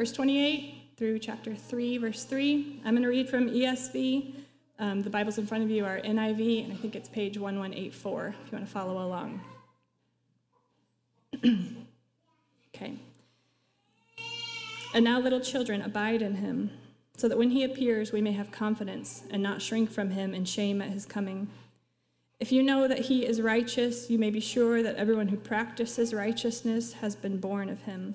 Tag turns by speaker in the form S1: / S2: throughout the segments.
S1: verse 28 through chapter 3, verse 3. I'm going to read from ESV. Um, the Bibles in front of you are NIV, and I think it's page 1184 if you want to follow along. okay. And now, little children, abide in him, so that when he appears, we may have confidence and not shrink from him in shame at his coming. If you know that he is righteous, you may be sure that everyone who practices righteousness has been born of him.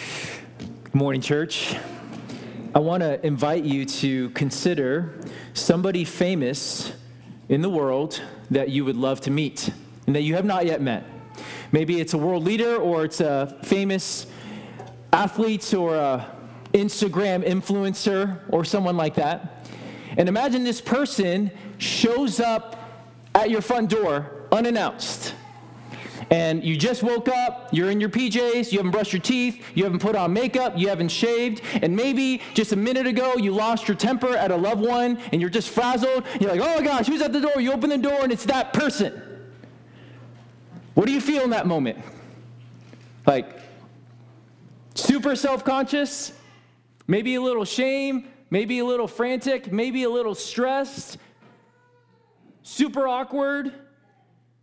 S2: Good morning, church. I want to invite you to consider somebody famous in the world that you would love to meet and that you have not yet met. Maybe it's a world leader or it's a famous athlete or a Instagram influencer or someone like that. And imagine this person shows up at your front door unannounced. And you just woke up, you're in your PJs, you haven't brushed your teeth, you haven't put on makeup, you haven't shaved, and maybe just a minute ago you lost your temper at a loved one and you're just frazzled. You're like, oh my gosh, who's at the door? You open the door and it's that person. What do you feel in that moment? Like, super self conscious? Maybe a little shame? maybe a little frantic, maybe a little stressed, super awkward.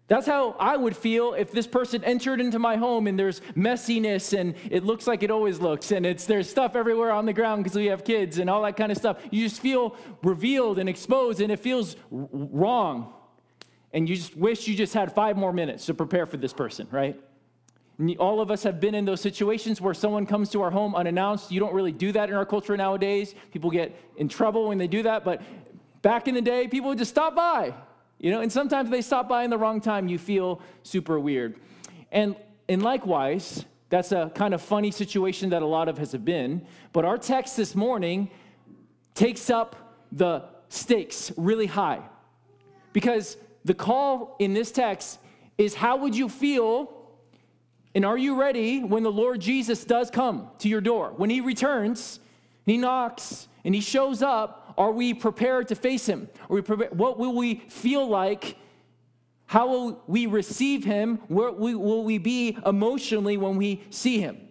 S2: That's how I would feel if this person entered into my home and there's messiness and it looks like it always looks and it's there's stuff everywhere on the ground because we have kids and all that kind of stuff. You just feel revealed and exposed and it feels wrong. And you just wish you just had 5 more minutes to prepare for this person, right? All of us have been in those situations where someone comes to our home unannounced. You don't really do that in our culture nowadays. People get in trouble when they do that. But back in the day, people would just stop by, you know, and sometimes they stop by in the wrong time. You feel super weird. And, and likewise, that's a kind of funny situation that a lot of us have been. But our text this morning takes up the stakes really high. Because the call in this text is how would you feel and are you ready when the Lord Jesus does come to your door? When he returns, he knocks, and he shows up, are we prepared to face him? Are we what will we feel like? How will we receive him? Where will we be emotionally when we see him?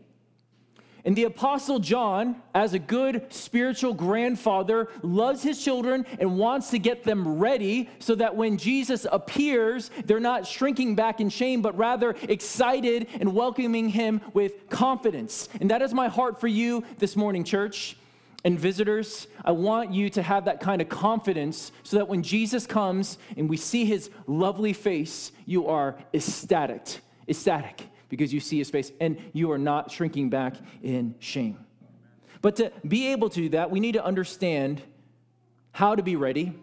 S2: And the Apostle John, as a good spiritual grandfather, loves his children and wants to get them ready so that when Jesus appears, they're not shrinking back in shame, but rather excited and welcoming him with confidence. And that is my heart for you this morning, church and visitors. I want you to have that kind of confidence so that when Jesus comes and we see his lovely face, you are ecstatic. Ecstatic because you see his face and you are not shrinking back in shame. But to be able to do that, we need to understand how to be ready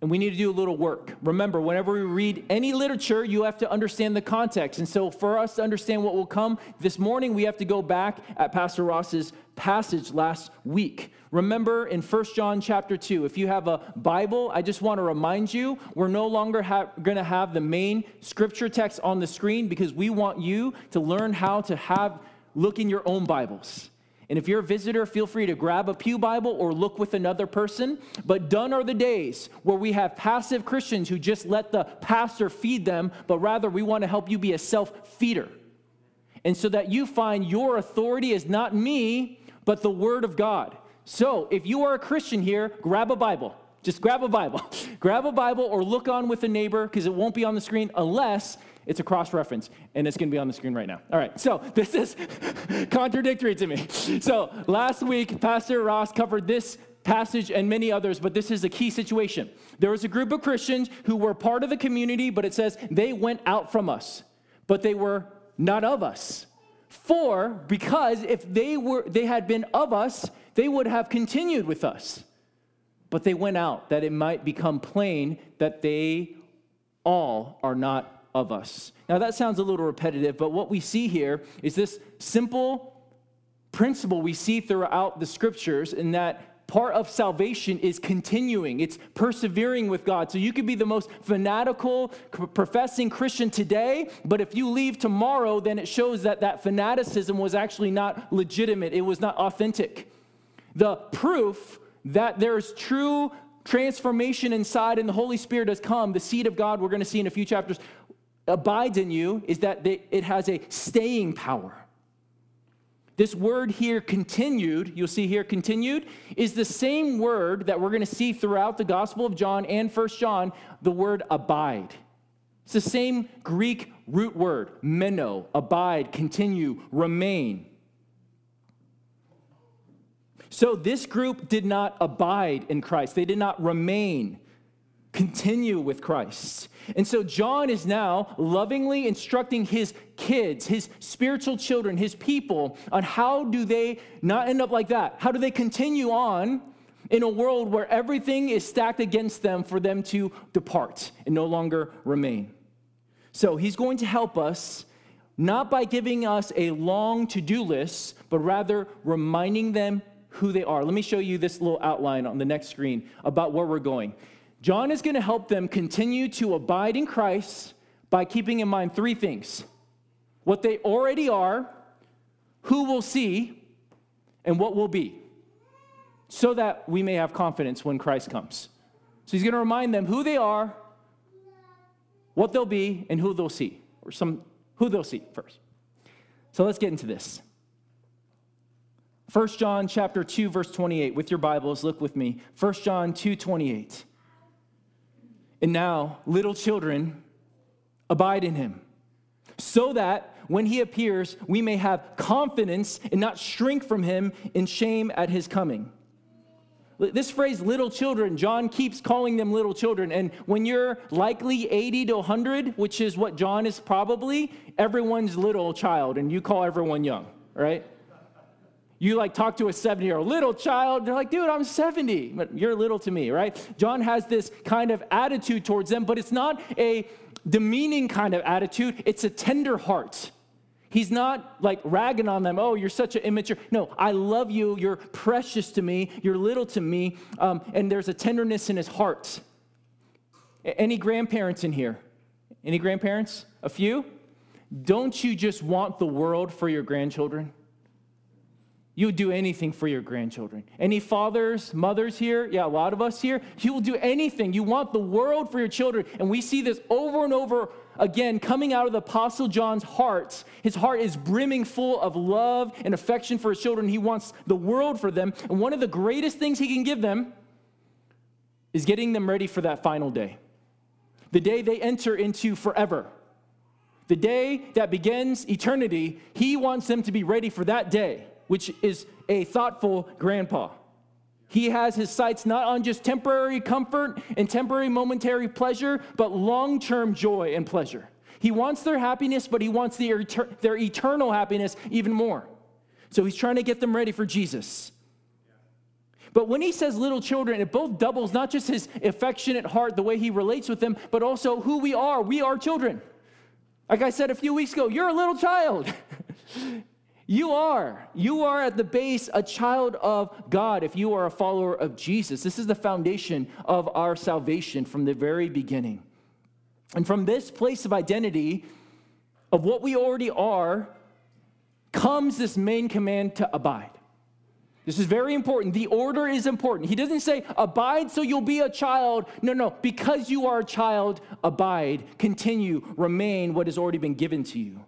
S2: and we need to do a little work. Remember, whenever we read any literature, you have to understand the context. And so, for us to understand what will come this morning, we have to go back at Pastor Ross's passage last week. Remember in 1 John chapter 2, if you have a Bible, I just want to remind you, we're no longer ha- going to have the main scripture text on the screen because we want you to learn how to have look in your own Bibles. And if you're a visitor, feel free to grab a Pew Bible or look with another person. But done are the days where we have passive Christians who just let the pastor feed them, but rather we want to help you be a self feeder. And so that you find your authority is not me, but the Word of God. So if you are a Christian here, grab a Bible. Just grab a Bible. grab a Bible or look on with a neighbor because it won't be on the screen unless it's a cross reference, and it's going to be on the screen right now. All right, so this is contradictory to me. So last week, Pastor Ross covered this passage and many others, but this is a key situation. There was a group of Christians who were part of the community, but it says they went out from us, but they were not of us. For because if they were they had been of us, they would have continued with us. But they went out that it might become plain that they all are not of us. Now, that sounds a little repetitive, but what we see here is this simple principle we see throughout the scriptures in that part of salvation is continuing, it's persevering with God. So you could be the most fanatical, professing Christian today, but if you leave tomorrow, then it shows that that fanaticism was actually not legitimate, it was not authentic. The proof that there's true transformation inside and the Holy Spirit has come, the seed of God, we're going to see in a few chapters, abides in you, is that it has a staying power. This word here, continued, you'll see here, continued, is the same word that we're going to see throughout the Gospel of John and First John, the word abide. It's the same Greek root word, meno, abide, continue, remain. So this group did not abide in Christ, they did not remain, continue with Christ. And so John is now lovingly instructing his kids, his spiritual children, his people on how do they not end up like that? How do they continue on in a world where everything is stacked against them for them to depart and no longer remain? So he's going to help us not by giving us a long to do list, but rather reminding them who they are. Let me show you this little outline on the next screen about where we're going. John is going to help them continue to abide in Christ by keeping in mind three things what they already are, who will see, and what will be, so that we may have confidence when Christ comes. So he's going to remind them who they are, what they'll be, and who they'll see, or some who they'll see first. So let's get into this. 1 John chapter 2 verse 28 with your Bibles look with me 1 John 2:28 And now little children abide in him so that when he appears we may have confidence and not shrink from him in shame at his coming. This phrase little children john keeps calling them little children. And when you're likely 80 to 100 which is what john is probably everyone's little child and you call everyone young right you like talk to a 70 year old little child, they're like, dude, I'm 70, but you're little to me, right? John has this kind of attitude towards them, but it's not a demeaning kind of attitude, it's a tender heart. He's not like ragging on them, oh, you're such an immature. No, I love you. You're precious to me. You're little to me. Um, and there's a tenderness in his heart. Any grandparents in here? Any grandparents? A few? Don't you just want the world for your grandchildren? You would do anything for your grandchildren. Any fathers, mothers here? Yeah, a lot of us here. You will do anything. You want the world for your children. And we see this over and over again coming out of the Apostle John's heart. His heart is brimming full of love and affection for his children. He wants the world for them. And one of the greatest things he can give them is getting them ready for that final day the day they enter into forever. The day that begins eternity, he wants them to be ready for that day which is a thoughtful grandpa. He has his sights not on just temporary comfort and temporary momentary pleasure, but long term joy and pleasure. He wants their happiness, but he wants their, their eternal happiness even more. So he's trying to get them ready for Jesus. But when he says little children, it both doubles not just his affectionate heart, the way he relates with them, but also who we are. We are children. Like I said a few weeks ago, you're a little child. You are. You are at the base a child of God if you are a follower of Jesus. This is the foundation of our salvation from the very beginning. And from this place of identity, of what we already are, comes this main command to abide. This is very important. The order is important. He doesn't say, abide so you'll be a child. No, no. Because you are a child, abide, continue, remain what has already been given to you.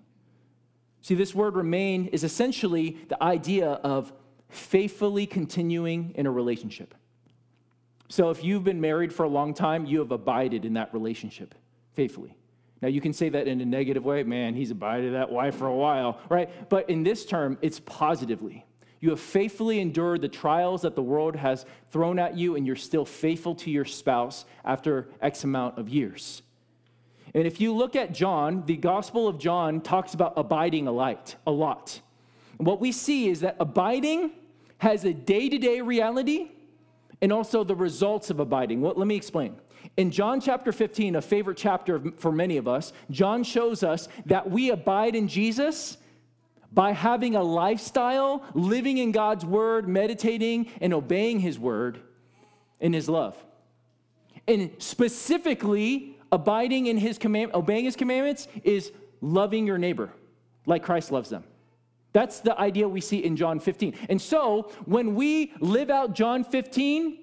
S2: See, this word remain is essentially the idea of faithfully continuing in a relationship. So if you've been married for a long time, you have abided in that relationship faithfully. Now, you can say that in a negative way. Man, he's abided that wife for a while, right? But in this term, it's positively. You have faithfully endured the trials that the world has thrown at you, and you're still faithful to your spouse after X amount of years. And if you look at John, the Gospel of John talks about abiding a light a lot. And what we see is that abiding has a day to day reality and also the results of abiding. Well, let me explain. In John chapter 15, a favorite chapter for many of us, John shows us that we abide in Jesus by having a lifestyle, living in God's word, meditating and obeying his word in his love. And specifically, abiding in his command, obeying his commandments is loving your neighbor like Christ loves them. That's the idea we see in John 15. And so, when we live out John 15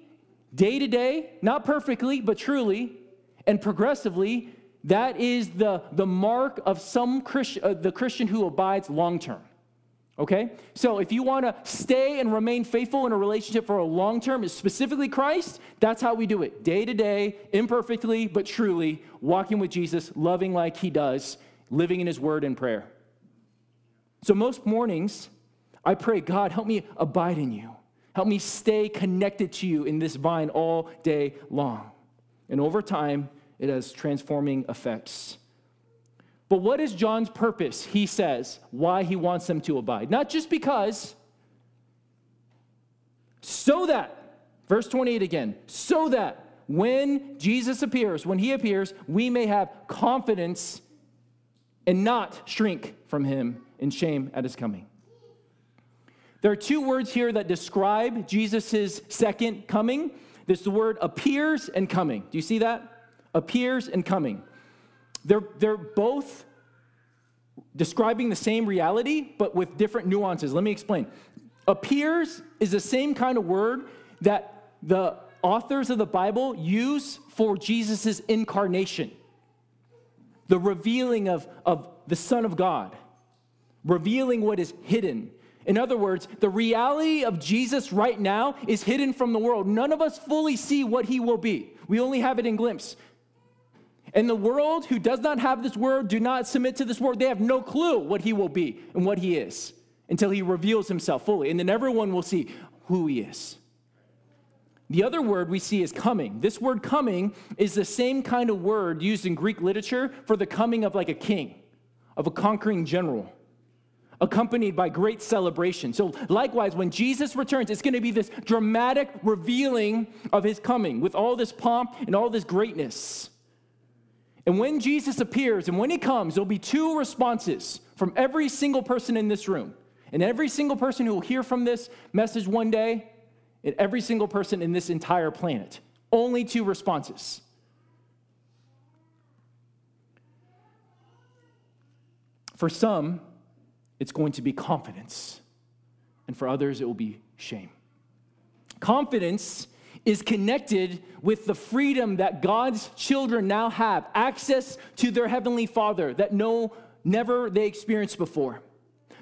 S2: day to day, not perfectly, but truly and progressively, that is the, the mark of some Christian, uh, the Christian who abides long term. Okay? So if you want to stay and remain faithful in a relationship for a long term, specifically Christ, that's how we do it. Day to day, imperfectly, but truly, walking with Jesus, loving like he does, living in his word and prayer. So most mornings, I pray, God, help me abide in you. Help me stay connected to you in this vine all day long. And over time, it has transforming effects. But what is John's purpose? He says, why he wants them to abide. Not just because, so that, verse 28 again, so that when Jesus appears, when he appears, we may have confidence and not shrink from him in shame at his coming. There are two words here that describe Jesus' second coming. There's the word appears and coming. Do you see that? Appears and coming. They're, they're both describing the same reality, but with different nuances. Let me explain. Appears is the same kind of word that the authors of the Bible use for Jesus' incarnation, the revealing of, of the Son of God, revealing what is hidden. In other words, the reality of Jesus right now is hidden from the world. None of us fully see what he will be. We only have it in glimpse. And the world who does not have this word, do not submit to this word, they have no clue what he will be and what he is until he reveals himself fully. And then everyone will see who he is. The other word we see is coming. This word coming is the same kind of word used in Greek literature for the coming of like a king, of a conquering general, accompanied by great celebration. So, likewise, when Jesus returns, it's going to be this dramatic revealing of his coming with all this pomp and all this greatness. And when Jesus appears and when he comes, there'll be two responses from every single person in this room. And every single person who will hear from this message one day, and every single person in this entire planet. Only two responses. For some, it's going to be confidence, and for others, it will be shame. Confidence is connected with the freedom that God's children now have, access to their heavenly Father that no never they experienced before.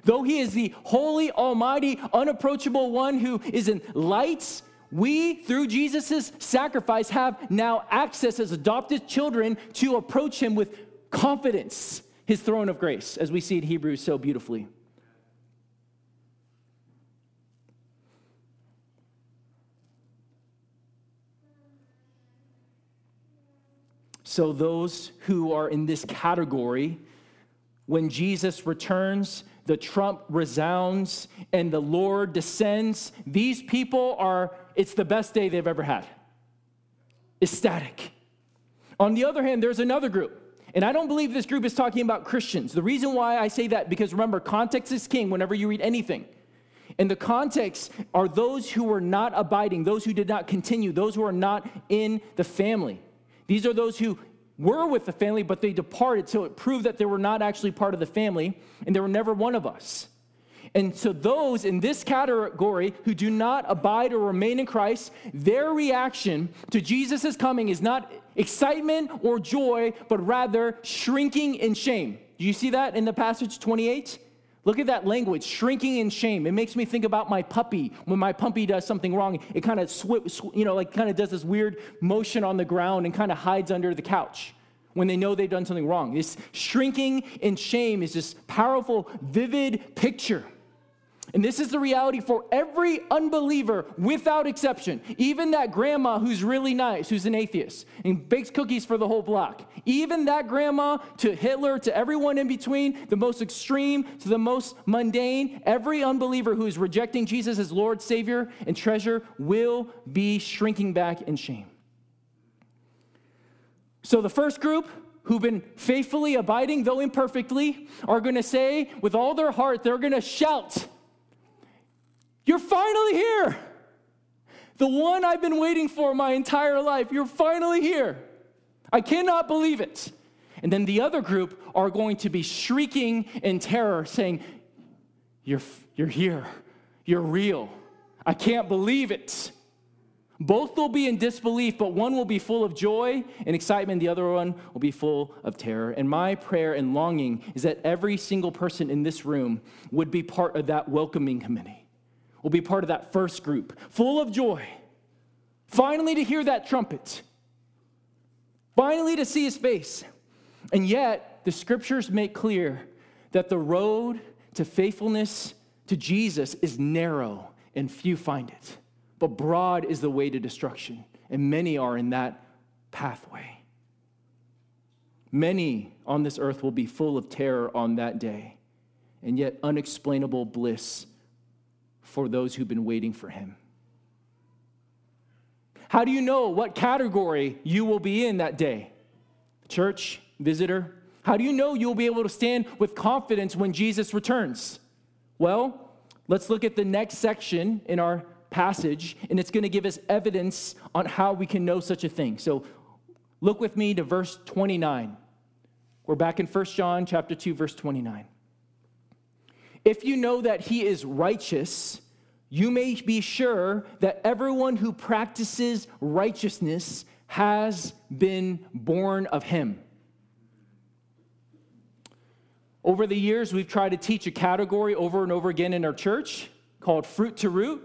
S2: Though he is the holy, almighty, unapproachable one who is in lights, we, through Jesus' sacrifice, have now access as adopted children to approach him with confidence, his throne of grace, as we see in Hebrews so beautifully. So, those who are in this category, when Jesus returns, the trump resounds and the Lord descends. These people are, it's the best day they've ever had. Ecstatic. On the other hand, there's another group. And I don't believe this group is talking about Christians. The reason why I say that, because remember, context is king whenever you read anything. And the context are those who were not abiding, those who did not continue, those who are not in the family. These are those who were with the family, but they departed. So it proved that they were not actually part of the family, and they were never one of us. And so, those in this category who do not abide or remain in Christ, their reaction to Jesus' coming is not excitement or joy, but rather shrinking in shame. Do you see that in the passage 28? Look at that language, shrinking in shame. It makes me think about my puppy. When my puppy does something wrong, it kind of sw- sw- you know, like kind of does this weird motion on the ground and kind of hides under the couch when they know they've done something wrong. This shrinking in shame is this powerful, vivid picture and this is the reality for every unbeliever without exception. Even that grandma who's really nice, who's an atheist, and bakes cookies for the whole block. Even that grandma to Hitler, to everyone in between, the most extreme to the most mundane, every unbeliever who is rejecting Jesus as Lord, Savior, and treasure will be shrinking back in shame. So the first group, who've been faithfully abiding, though imperfectly, are going to say with all their heart, they're going to shout, You're finally here. The one I've been waiting for my entire life, you're finally here. I cannot believe it. And then the other group are going to be shrieking in terror, saying, You're, you're here. You're real. I can't believe it. Both will be in disbelief, but one will be full of joy and excitement, the other one will be full of terror. And my prayer and longing is that every single person in this room would be part of that welcoming committee, will be part of that first group, full of joy. Finally, to hear that trumpet, finally, to see his face. And yet, the scriptures make clear that the road to faithfulness to Jesus is narrow and few find it. But broad is the way to destruction, and many are in that pathway. Many on this earth will be full of terror on that day, and yet unexplainable bliss for those who've been waiting for him. How do you know what category you will be in that day? Church, visitor? How do you know you'll be able to stand with confidence when Jesus returns? Well, let's look at the next section in our passage, and it's going to give us evidence on how we can know such a thing. So look with me to verse 29. We're back in 1 John chapter 2 verse 29. If you know that he is righteous, you may be sure that everyone who practices righteousness has been born of him. Over the years, we've tried to teach a category over and over again in our church called fruit to root.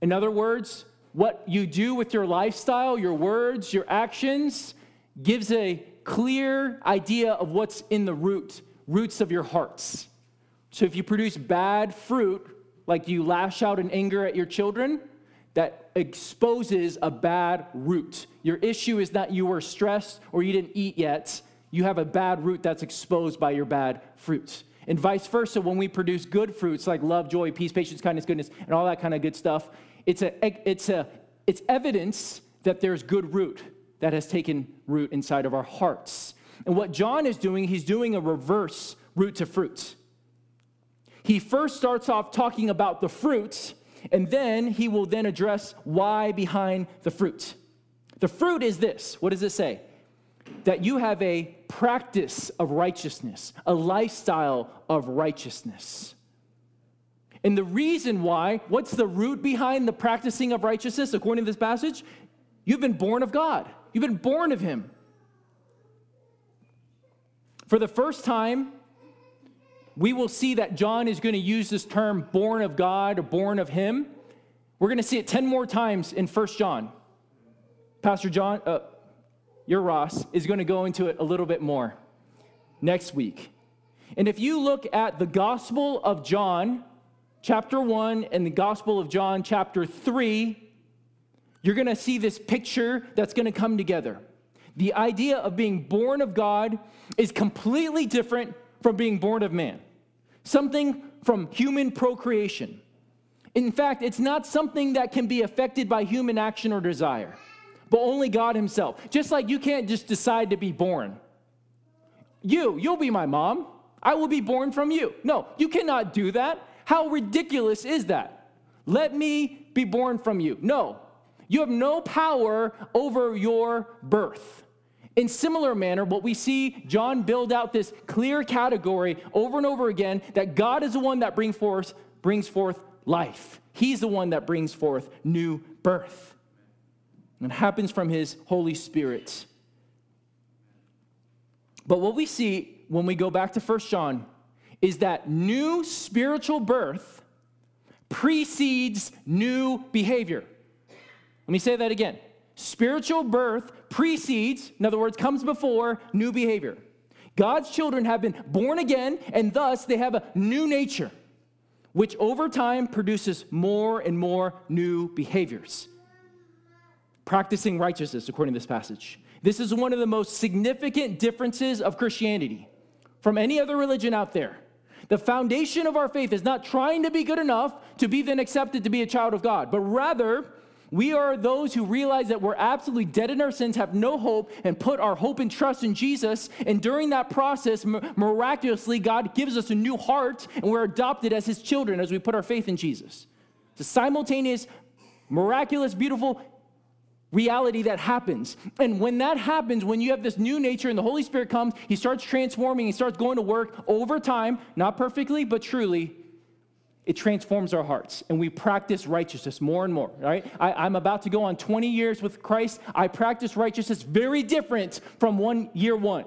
S2: In other words, what you do with your lifestyle, your words, your actions gives a clear idea of what's in the root, roots of your hearts. So if you produce bad fruit, like you lash out in anger at your children, that exposes a bad root. Your issue is that you were stressed or you didn't eat yet. You have a bad root that's exposed by your bad fruits. And vice versa, when we produce good fruits like love, joy, peace, patience, kindness, goodness, and all that kind of good stuff, it's, a, it's, a, it's evidence that there's good root that has taken root inside of our hearts. And what John is doing, he's doing a reverse root to fruit. He first starts off talking about the fruits, and then he will then address why behind the fruit. The fruit is this what does it say? That you have a practice of righteousness, a lifestyle of righteousness. And the reason why, what's the root behind the practicing of righteousness, according to this passage? You've been born of God, you've been born of Him. For the first time, we will see that John is going to use this term born of God or born of Him. We're going to see it 10 more times in 1 John. Pastor John, uh, your Ross, is going to go into it a little bit more next week. And if you look at the Gospel of John, chapter 1 and the Gospel of John, chapter 3, you're going to see this picture that's going to come together. The idea of being born of God is completely different from being born of man, something from human procreation. In fact, it's not something that can be affected by human action or desire, but only God Himself. Just like you can't just decide to be born. You, you'll be my mom. I will be born from you. No, you cannot do that. How ridiculous is that? Let me be born from you. No, you have no power over your birth. In similar manner, what we see John build out this clear category over and over again that God is the one that brings forth, brings forth life. He's the one that brings forth new birth. And it happens from his Holy Spirit. But what we see when we go back to First John is that new spiritual birth precedes new behavior. Let me say that again. Spiritual birth precedes, in other words, comes before new behavior. God's children have been born again, and thus they have a new nature, which over time produces more and more new behaviors. Practicing righteousness, according to this passage. This is one of the most significant differences of Christianity from any other religion out there. The foundation of our faith is not trying to be good enough to be then accepted to be a child of God, but rather We are those who realize that we're absolutely dead in our sins, have no hope, and put our hope and trust in Jesus. And during that process, miraculously, God gives us a new heart, and we're adopted as His children as we put our faith in Jesus. It's a simultaneous, miraculous, beautiful reality that happens. And when that happens, when you have this new nature and the Holy Spirit comes, He starts transforming, He starts going to work over time, not perfectly, but truly it transforms our hearts and we practice righteousness more and more right? I, am about to go on 20 years with christ. I practice righteousness very different from one year one.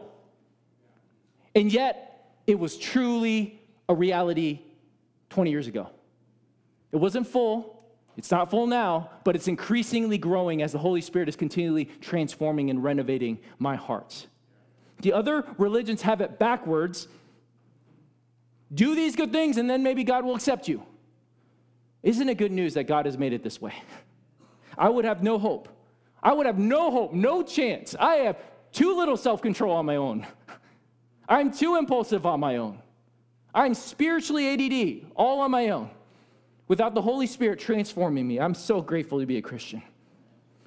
S2: And yet it was truly a reality 20 years ago. It wasn't full. It's not full now but it's increasingly growing as the holy spirit is continually transforming and renovating my heart. The other religions have it backwards do these good things, and then maybe God will accept you. Isn't it good news that God has made it this way? I would have no hope. I would have no hope, no chance. I have too little self control on my own. I'm too impulsive on my own. I'm spiritually ADD, all on my own, without the Holy Spirit transforming me. I'm so grateful to be a Christian.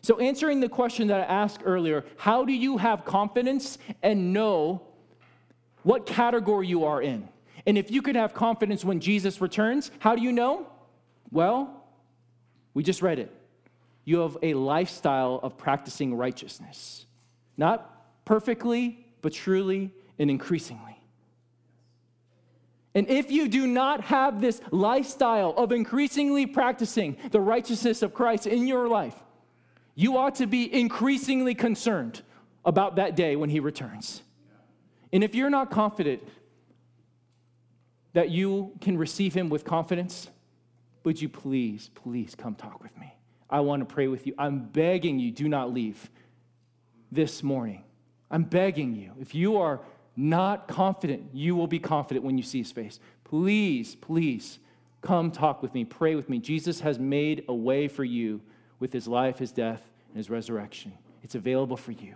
S2: So, answering the question that I asked earlier how do you have confidence and know what category you are in? And if you could have confidence when Jesus returns, how do you know? Well, we just read it. You have a lifestyle of practicing righteousness. Not perfectly, but truly and increasingly. And if you do not have this lifestyle of increasingly practicing the righteousness of Christ in your life, you ought to be increasingly concerned about that day when he returns. And if you're not confident that you can receive him with confidence, would you please, please come talk with me? I want to pray with you. I'm begging you, do not leave this morning. I'm begging you. If you are not confident, you will be confident when you see his face. Please, please come talk with me, pray with me. Jesus has made a way for you with his life, his death, and his resurrection. It's available for you.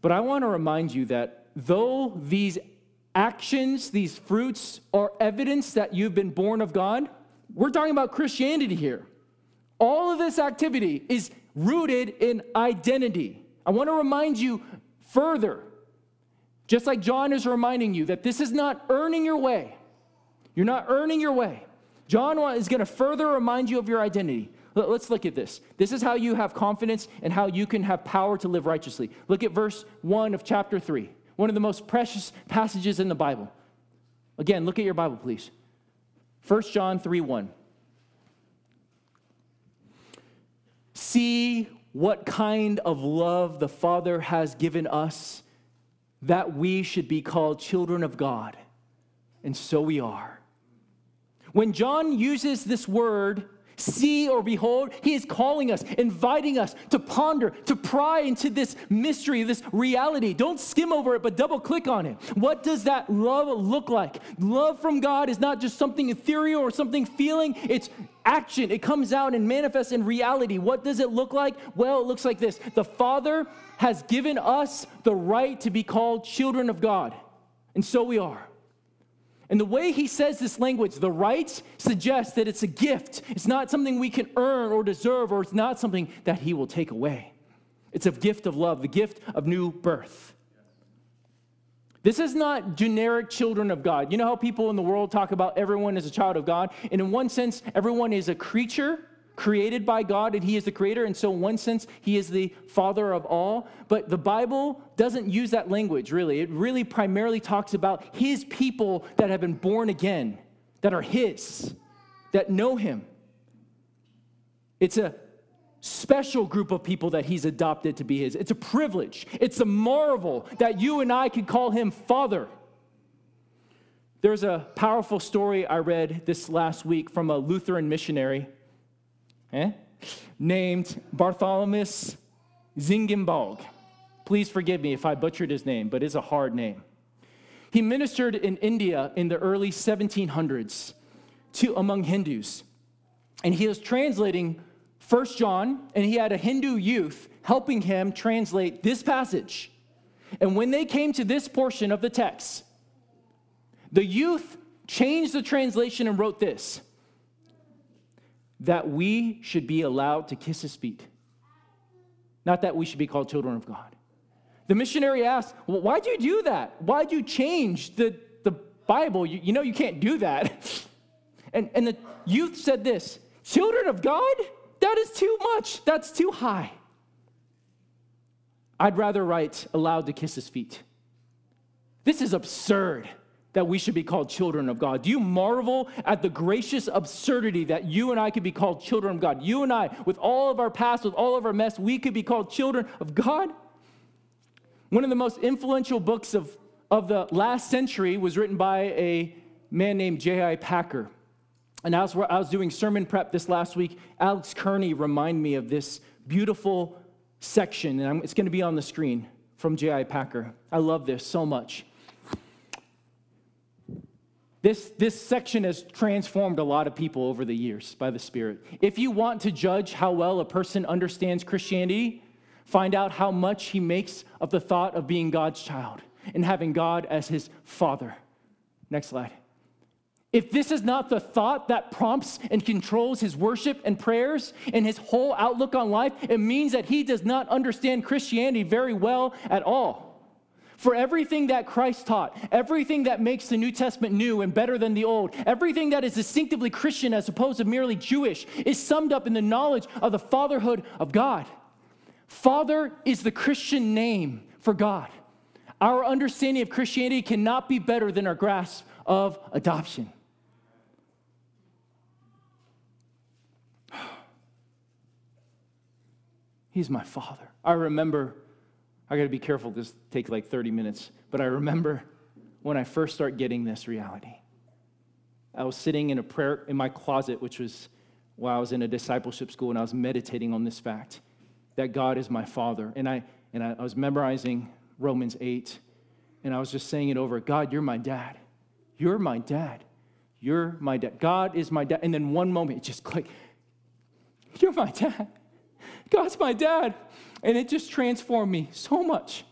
S2: But I want to remind you that though these actions, these fruits, are evidence that you've been born of God, we're talking about Christianity here. All of this activity is rooted in identity. I want to remind you further, just like John is reminding you, that this is not earning your way. You're not earning your way. John is going to further remind you of your identity. Let's look at this. This is how you have confidence and how you can have power to live righteously. Look at verse 1 of chapter 3 one of the most precious passages in the Bible. Again, look at your Bible, please. 1 John 3 1. See what kind of love the Father has given us that we should be called children of God. And so we are. When John uses this word, see or behold, he is calling us, inviting us to ponder, to pry into this mystery, this reality. Don't skim over it, but double click on it. What does that love look like? Love from God is not just something ethereal or something feeling, it's action. It comes out and manifests in reality. What does it look like? Well, it looks like this The Father has given us the right to be called children of God, and so we are. And the way he says this language, the right, suggests that it's a gift. It's not something we can earn or deserve, or it's not something that he will take away. It's a gift of love, the gift of new birth. This is not generic children of God. You know how people in the world talk about everyone as a child of God? And in one sense, everyone is a creature created by God and He is the creator. And so, in one sense, He is the father of all. But the Bible doesn't use that language really. It really primarily talks about His people that have been born again, that are His, that know Him. It's a special group of people that He's adopted to be His. It's a privilege, it's a marvel that you and I can call Him Father. There's a powerful story I read this last week from a Lutheran missionary eh, named Bartholomew Zingenbalg. Please forgive me if I butchered his name, but it's a hard name. He ministered in India in the early 1700s to among Hindus. And he was translating First John, and he had a Hindu youth helping him translate this passage. And when they came to this portion of the text, the youth changed the translation and wrote this that we should be allowed to kiss his feet, not that we should be called children of God. The missionary asked, Well, why'd you do that? Why'd you change the, the Bible? You, you know you can't do that. And, and the youth said this Children of God? That is too much. That's too high. I'd rather write allowed to kiss his feet. This is absurd that we should be called children of God. Do you marvel at the gracious absurdity that you and I could be called children of God? You and I, with all of our past, with all of our mess, we could be called children of God? One of the most influential books of, of the last century was written by a man named J.I. Packer. And as I was doing sermon prep this last week, Alex Kearney reminded me of this beautiful section, and it's going to be on the screen from J.I. Packer. I love this so much. This, this section has transformed a lot of people over the years by the Spirit. If you want to judge how well a person understands Christianity, find out how much he makes of the thought of being God's child and having God as his father. Next slide. If this is not the thought that prompts and controls his worship and prayers and his whole outlook on life, it means that he does not understand Christianity very well at all. For everything that Christ taught, everything that makes the New Testament new and better than the Old, everything that is distinctively Christian as opposed to merely Jewish, is summed up in the knowledge of the fatherhood of God. Father is the Christian name for God. Our understanding of Christianity cannot be better than our grasp of adoption. He's my father. I remember I got to be careful, this take like 30 minutes. But I remember when I first started getting this reality. I was sitting in a prayer in my closet, which was while I was in a discipleship school, and I was meditating on this fact that God is my father. And I, and I, I was memorizing Romans 8, and I was just saying it over God, you're my dad. You're my dad. You're my dad. God is my dad. And then one moment, it just clicked. You're my dad. God's my dad. And it just transformed me so much.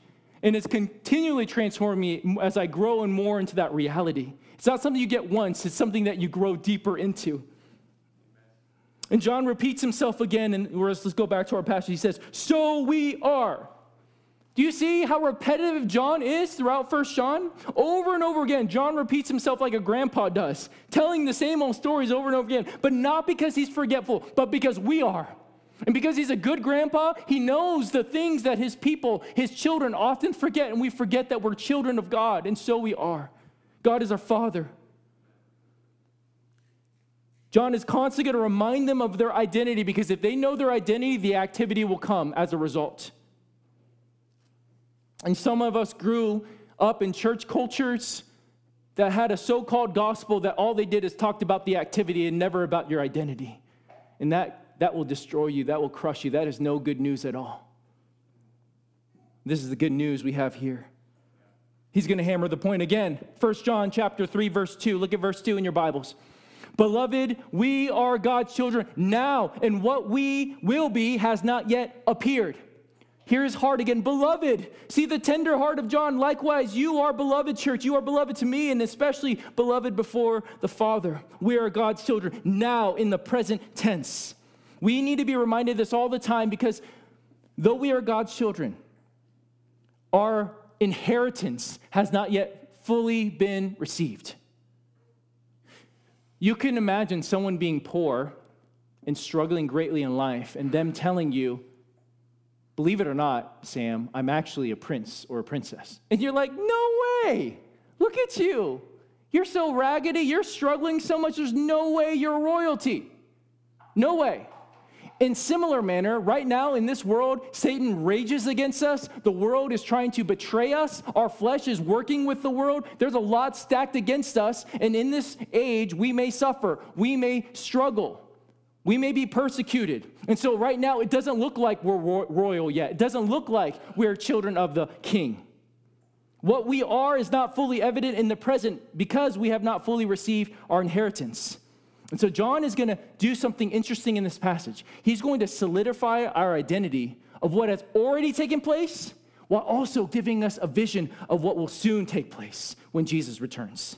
S2: And it's continually transformed me as I grow and more into that reality. It's not something you get once, it's something that you grow deeper into. And John repeats himself again, and let's go back to our passage. He says, So we are. Do you see how repetitive John is throughout First John? Over and over again, John repeats himself like a grandpa does, telling the same old stories over and over again, but not because he's forgetful, but because we are. And because he's a good grandpa, he knows the things that his people, his children, often forget, and we forget that we're children of God, and so we are. God is our Father. John is constantly going to remind them of their identity because if they know their identity, the activity will come as a result. And some of us grew up in church cultures that had a so called gospel that all they did is talked about the activity and never about your identity. And that that will destroy you, that will crush you. That is no good news at all. This is the good news we have here. He's going to hammer the point again. 1 John chapter 3 verse 2. Look at verse 2 in your Bibles. Beloved, we are God's children now, and what we will be has not yet appeared. Here's his heart again, beloved. See the tender heart of John. Likewise, you are beloved, church. You are beloved to me, and especially beloved before the Father. We are God's children now in the present tense. We need to be reminded this all the time because though we are God's children, our inheritance has not yet fully been received. You can imagine someone being poor and struggling greatly in life and them telling you, believe it or not, Sam, I'm actually a prince or a princess. And you're like, no way. Look at you. You're so raggedy. You're struggling so much. There's no way you're royalty. No way. In similar manner, right now in this world, Satan rages against us. The world is trying to betray us. Our flesh is working with the world. There's a lot stacked against us. And in this age, we may suffer. We may struggle. We may be persecuted. And so, right now, it doesn't look like we're royal yet. It doesn't look like we're children of the king. What we are is not fully evident in the present because we have not fully received our inheritance. And so John is going to do something interesting in this passage. He's going to solidify our identity of what has already taken place while also giving us a vision of what will soon take place when Jesus returns.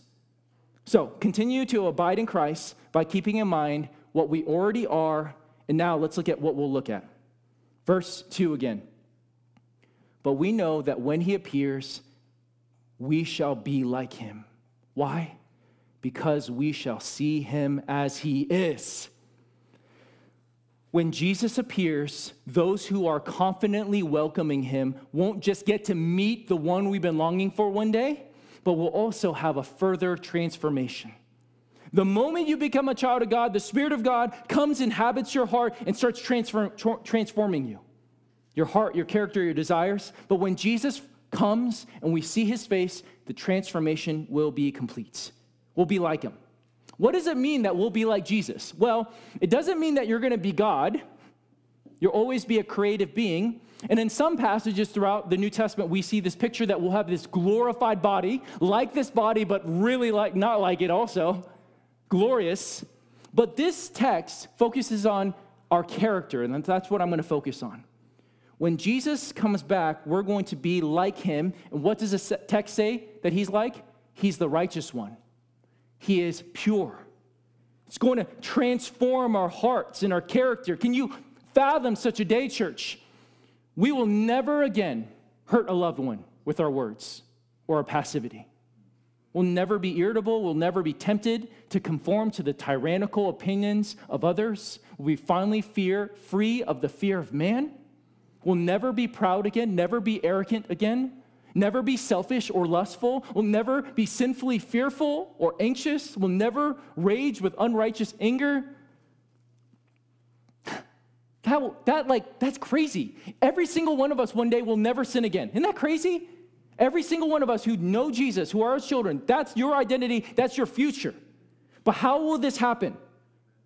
S2: So, continue to abide in Christ by keeping in mind what we already are, and now let's look at what we'll look at. Verse 2 again. But we know that when he appears, we shall be like him. Why? Because we shall see him as he is. When Jesus appears, those who are confidently welcoming him won't just get to meet the one we've been longing for one day, but will also have a further transformation. The moment you become a child of God, the Spirit of God comes, inhabits your heart, and starts transform, tra- transforming you your heart, your character, your desires. But when Jesus comes and we see his face, the transformation will be complete. We'll be like him. What does it mean that we'll be like Jesus? Well, it doesn't mean that you're going to be God. You'll always be a creative being. And in some passages throughout the New Testament, we see this picture that we'll have this glorified body, like this body, but really like not like it also, glorious. But this text focuses on our character, and that's what I'm going to focus on. When Jesus comes back, we're going to be like him. And what does the text say that he's like? He's the righteous one, he is pure. It's going to transform our hearts and our character. Can you fathom such a day, church? We will never again hurt a loved one with our words or our passivity. We'll never be irritable. We'll never be tempted to conform to the tyrannical opinions of others. We finally fear free of the fear of man We'll never be proud again, never be arrogant again, never be selfish or lustful, will never be sinfully fearful or anxious, will never rage with unrighteous anger. That, that like that's crazy. Every single one of us one day will never sin again. Isn't that crazy? Every single one of us who know Jesus, who are his children, that's your identity, that's your future. But how will this happen?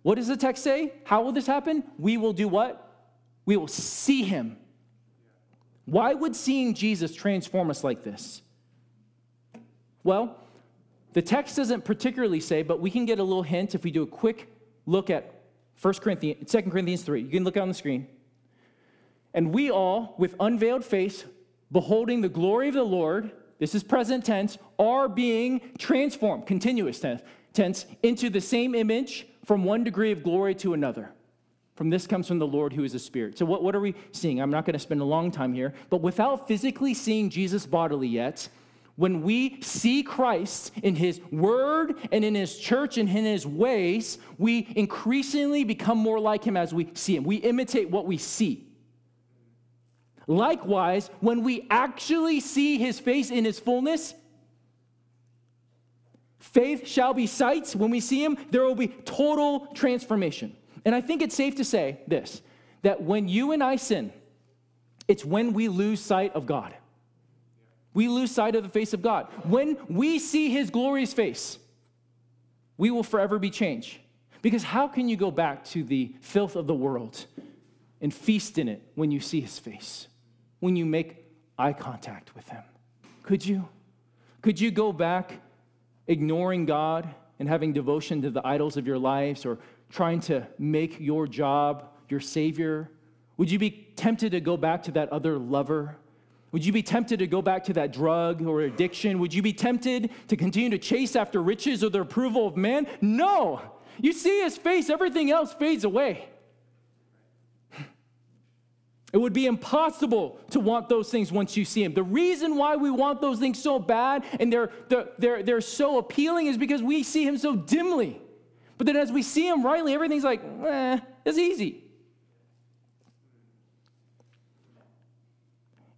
S2: What does the text say? How will this happen? We will do what? We will see him why would seeing Jesus transform us like this? Well, the text doesn't particularly say, but we can get a little hint if we do a quick look at 1 Corinthians, 2 Corinthians 3. You can look on the screen. And we all, with unveiled face, beholding the glory of the Lord, this is present tense, are being transformed, continuous tense, into the same image from one degree of glory to another. From this comes from the Lord who is a spirit. So, what, what are we seeing? I'm not going to spend a long time here, but without physically seeing Jesus bodily yet, when we see Christ in his word and in his church and in his ways, we increasingly become more like him as we see him. We imitate what we see. Likewise, when we actually see his face in his fullness, faith shall be sight. When we see him, there will be total transformation. And I think it's safe to say this that when you and I sin, it's when we lose sight of God. We lose sight of the face of God. When we see his glorious face, we will forever be changed. Because how can you go back to the filth of the world and feast in it when you see his face? When you make eye contact with him? Could you? Could you go back ignoring God and having devotion to the idols of your lives or trying to make your job your savior? Would you be tempted to go back to that other lover? Would you be tempted to go back to that drug or addiction? Would you be tempted to continue to chase after riches or the approval of man? No. You see his face, everything else fades away. It would be impossible to want those things once you see him. The reason why we want those things so bad and they're, they're, they're so appealing is because we see him so dimly. But then as we see him rightly, everything's like, eh, it's easy.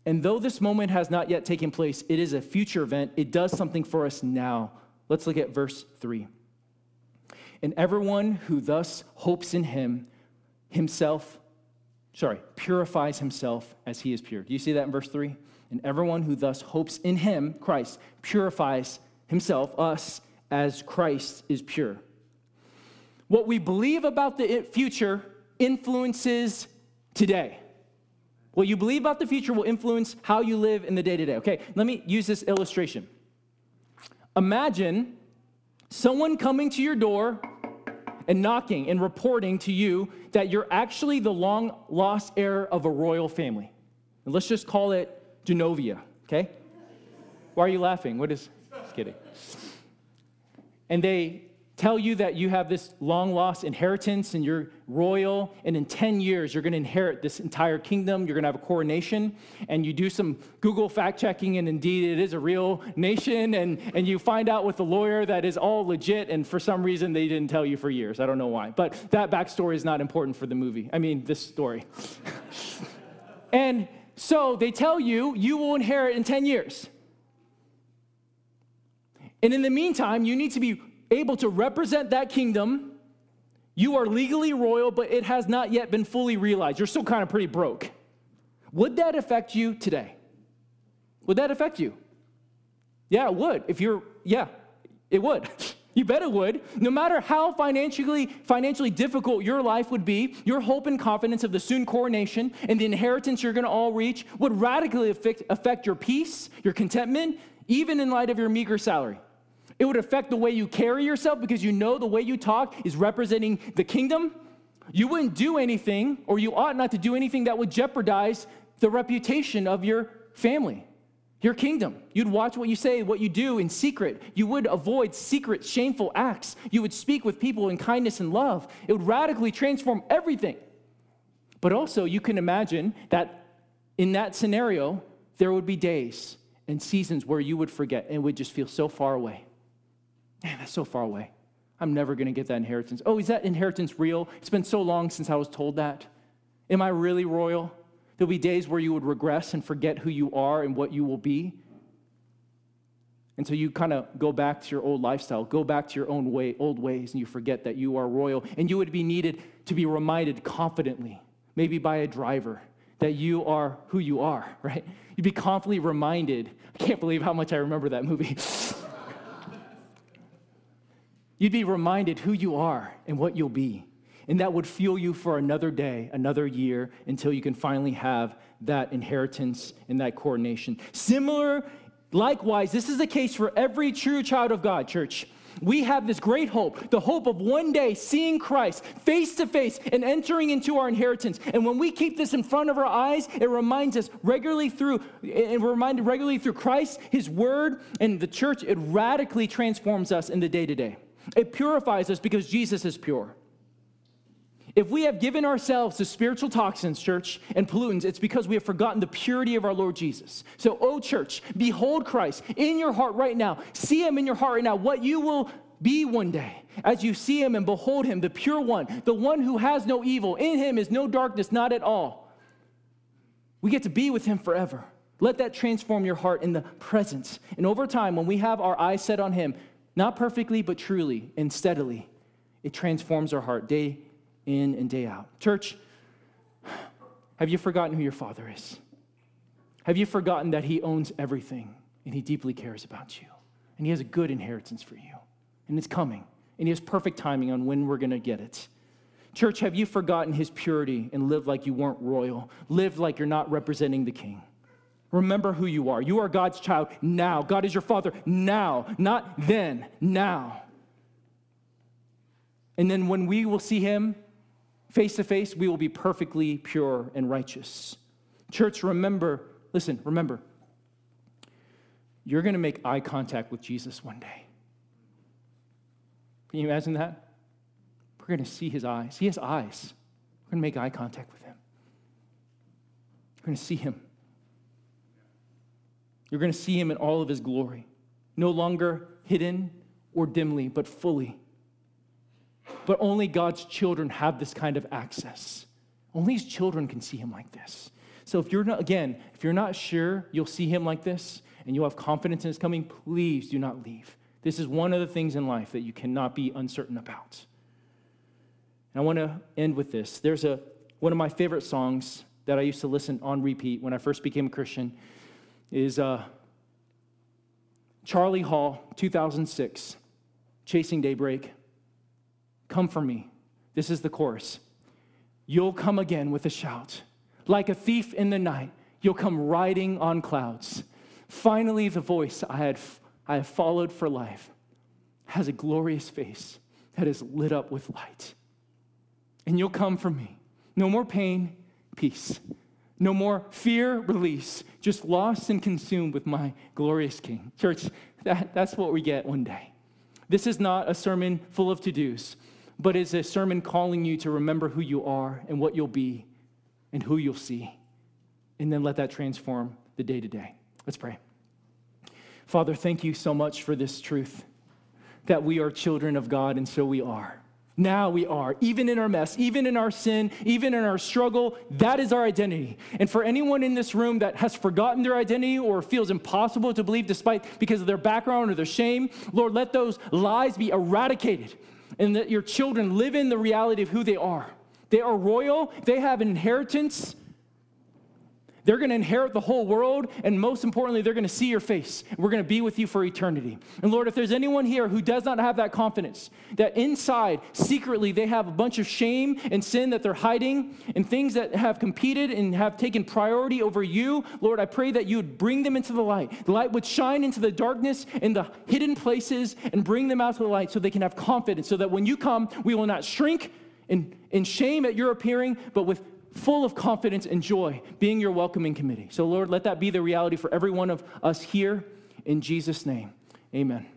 S2: And though this moment has not yet taken place, it is a future event. It does something for us now. Let's look at verse 3. And everyone who thus hopes in him, himself, sorry, purifies himself as he is pure. Do you see that in verse 3? And everyone who thus hopes in him, Christ, purifies himself, us, as Christ is pure. What we believe about the future influences today. What you believe about the future will influence how you live in the day to day. Okay, let me use this illustration. Imagine someone coming to your door and knocking and reporting to you that you're actually the long lost heir of a royal family. And let's just call it Genovia, okay? Why are you laughing? What is, just kidding. And they tell you that you have this long lost inheritance and you're royal, and in 10 years you're going to inherit this entire kingdom. You're going to have a coronation, and you do some Google fact checking, and indeed it is a real nation, and, and you find out with the lawyer that is all legit, and for some reason they didn't tell you for years. I don't know why. But that backstory is not important for the movie. I mean, this story. and so they tell you you will inherit in 10 years. And in the meantime, you need to be able to represent that kingdom. You are legally royal, but it has not yet been fully realized. You're still kind of pretty broke. Would that affect you today? Would that affect you? Yeah, it would. If you're, yeah, it would. You bet it would. No matter how financially, financially difficult your life would be, your hope and confidence of the soon coronation and the inheritance you're going to all reach would radically affect, affect your peace, your contentment, even in light of your meager salary. It would affect the way you carry yourself because you know the way you talk is representing the kingdom. You wouldn't do anything, or you ought not to do anything that would jeopardize the reputation of your family, your kingdom. You'd watch what you say, what you do in secret. You would avoid secret, shameful acts. You would speak with people in kindness and love. It would radically transform everything. But also, you can imagine that in that scenario, there would be days and seasons where you would forget and would just feel so far away. Man, that's so far away. I'm never going to get that inheritance. Oh, is that inheritance real? It's been so long since I was told that. Am I really royal? There'll be days where you would regress and forget who you are and what you will be. And so you kind of go back to your old lifestyle, go back to your own way, old ways, and you forget that you are royal. And you would be needed to be reminded confidently, maybe by a driver, that you are who you are, right? You'd be confidently reminded. I can't believe how much I remember that movie. You'd be reminded who you are and what you'll be. And that would fuel you for another day, another year, until you can finally have that inheritance and that coronation. Similar, likewise, this is the case for every true child of God, church. We have this great hope, the hope of one day seeing Christ face to face and entering into our inheritance. And when we keep this in front of our eyes, it reminds us regularly through, and we're reminded regularly through Christ, His Word, and the church, it radically transforms us in the day to day. It purifies us because Jesus is pure. If we have given ourselves to spiritual toxins, church, and pollutants, it's because we have forgotten the purity of our Lord Jesus. So, oh, church, behold Christ in your heart right now. See him in your heart right now, what you will be one day as you see him and behold him, the pure one, the one who has no evil. In him is no darkness, not at all. We get to be with him forever. Let that transform your heart in the presence. And over time, when we have our eyes set on him, not perfectly, but truly and steadily. It transforms our heart day in and day out. Church, have you forgotten who your Father is? Have you forgotten that He owns everything and He deeply cares about you? And He has a good inheritance for you, and it's coming, and He has perfect timing on when we're going to get it. Church, have you forgotten His purity and lived like you weren't royal? Lived like you're not representing the King? Remember who you are. You are God's child now. God is your father now, not then, now. And then when we will see him face to face, we will be perfectly pure and righteous. Church, remember, listen, remember, you're going to make eye contact with Jesus one day. Can you imagine that? We're going to see his eyes. He has eyes. We're going to make eye contact with him. We're going to see him. You're going to see him in all of his glory, no longer hidden or dimly, but fully. But only God's children have this kind of access. Only his children can see him like this. So if you're not, again, if you're not sure you'll see him like this and you'll have confidence in his coming, please do not leave. This is one of the things in life that you cannot be uncertain about. And I want to end with this. There's a one of my favorite songs that I used to listen on repeat when I first became a Christian is uh, Charlie Hall, 2006, Chasing Daybreak. Come for me. This is the chorus. You'll come again with a shout. Like a thief in the night, you'll come riding on clouds. Finally, the voice I had I have followed for life has a glorious face that is lit up with light. And you'll come for me. No more pain, peace. No more fear, release, just lost and consumed with my glorious King. Church, that, that's what we get one day. This is not a sermon full of to dos, but it's a sermon calling you to remember who you are and what you'll be and who you'll see. And then let that transform the day to day. Let's pray. Father, thank you so much for this truth that we are children of God, and so we are. Now we are, even in our mess, even in our sin, even in our struggle, that is our identity. And for anyone in this room that has forgotten their identity or feels impossible to believe despite because of their background or their shame, Lord, let those lies be eradicated and that your children live in the reality of who they are. They are royal, they have an inheritance, they're going to inherit the whole world, and most importantly, they're going to see your face. We're going to be with you for eternity. And Lord, if there's anyone here who does not have that confidence, that inside, secretly, they have a bunch of shame and sin that they're hiding, and things that have competed and have taken priority over you, Lord, I pray that you would bring them into the light. The light would shine into the darkness and the hidden places and bring them out to the light so they can have confidence, so that when you come, we will not shrink in, in shame at your appearing, but with full of confidence and joy, being your welcoming committee. So, Lord, let that be the reality for every one of us here. In Jesus' name, amen.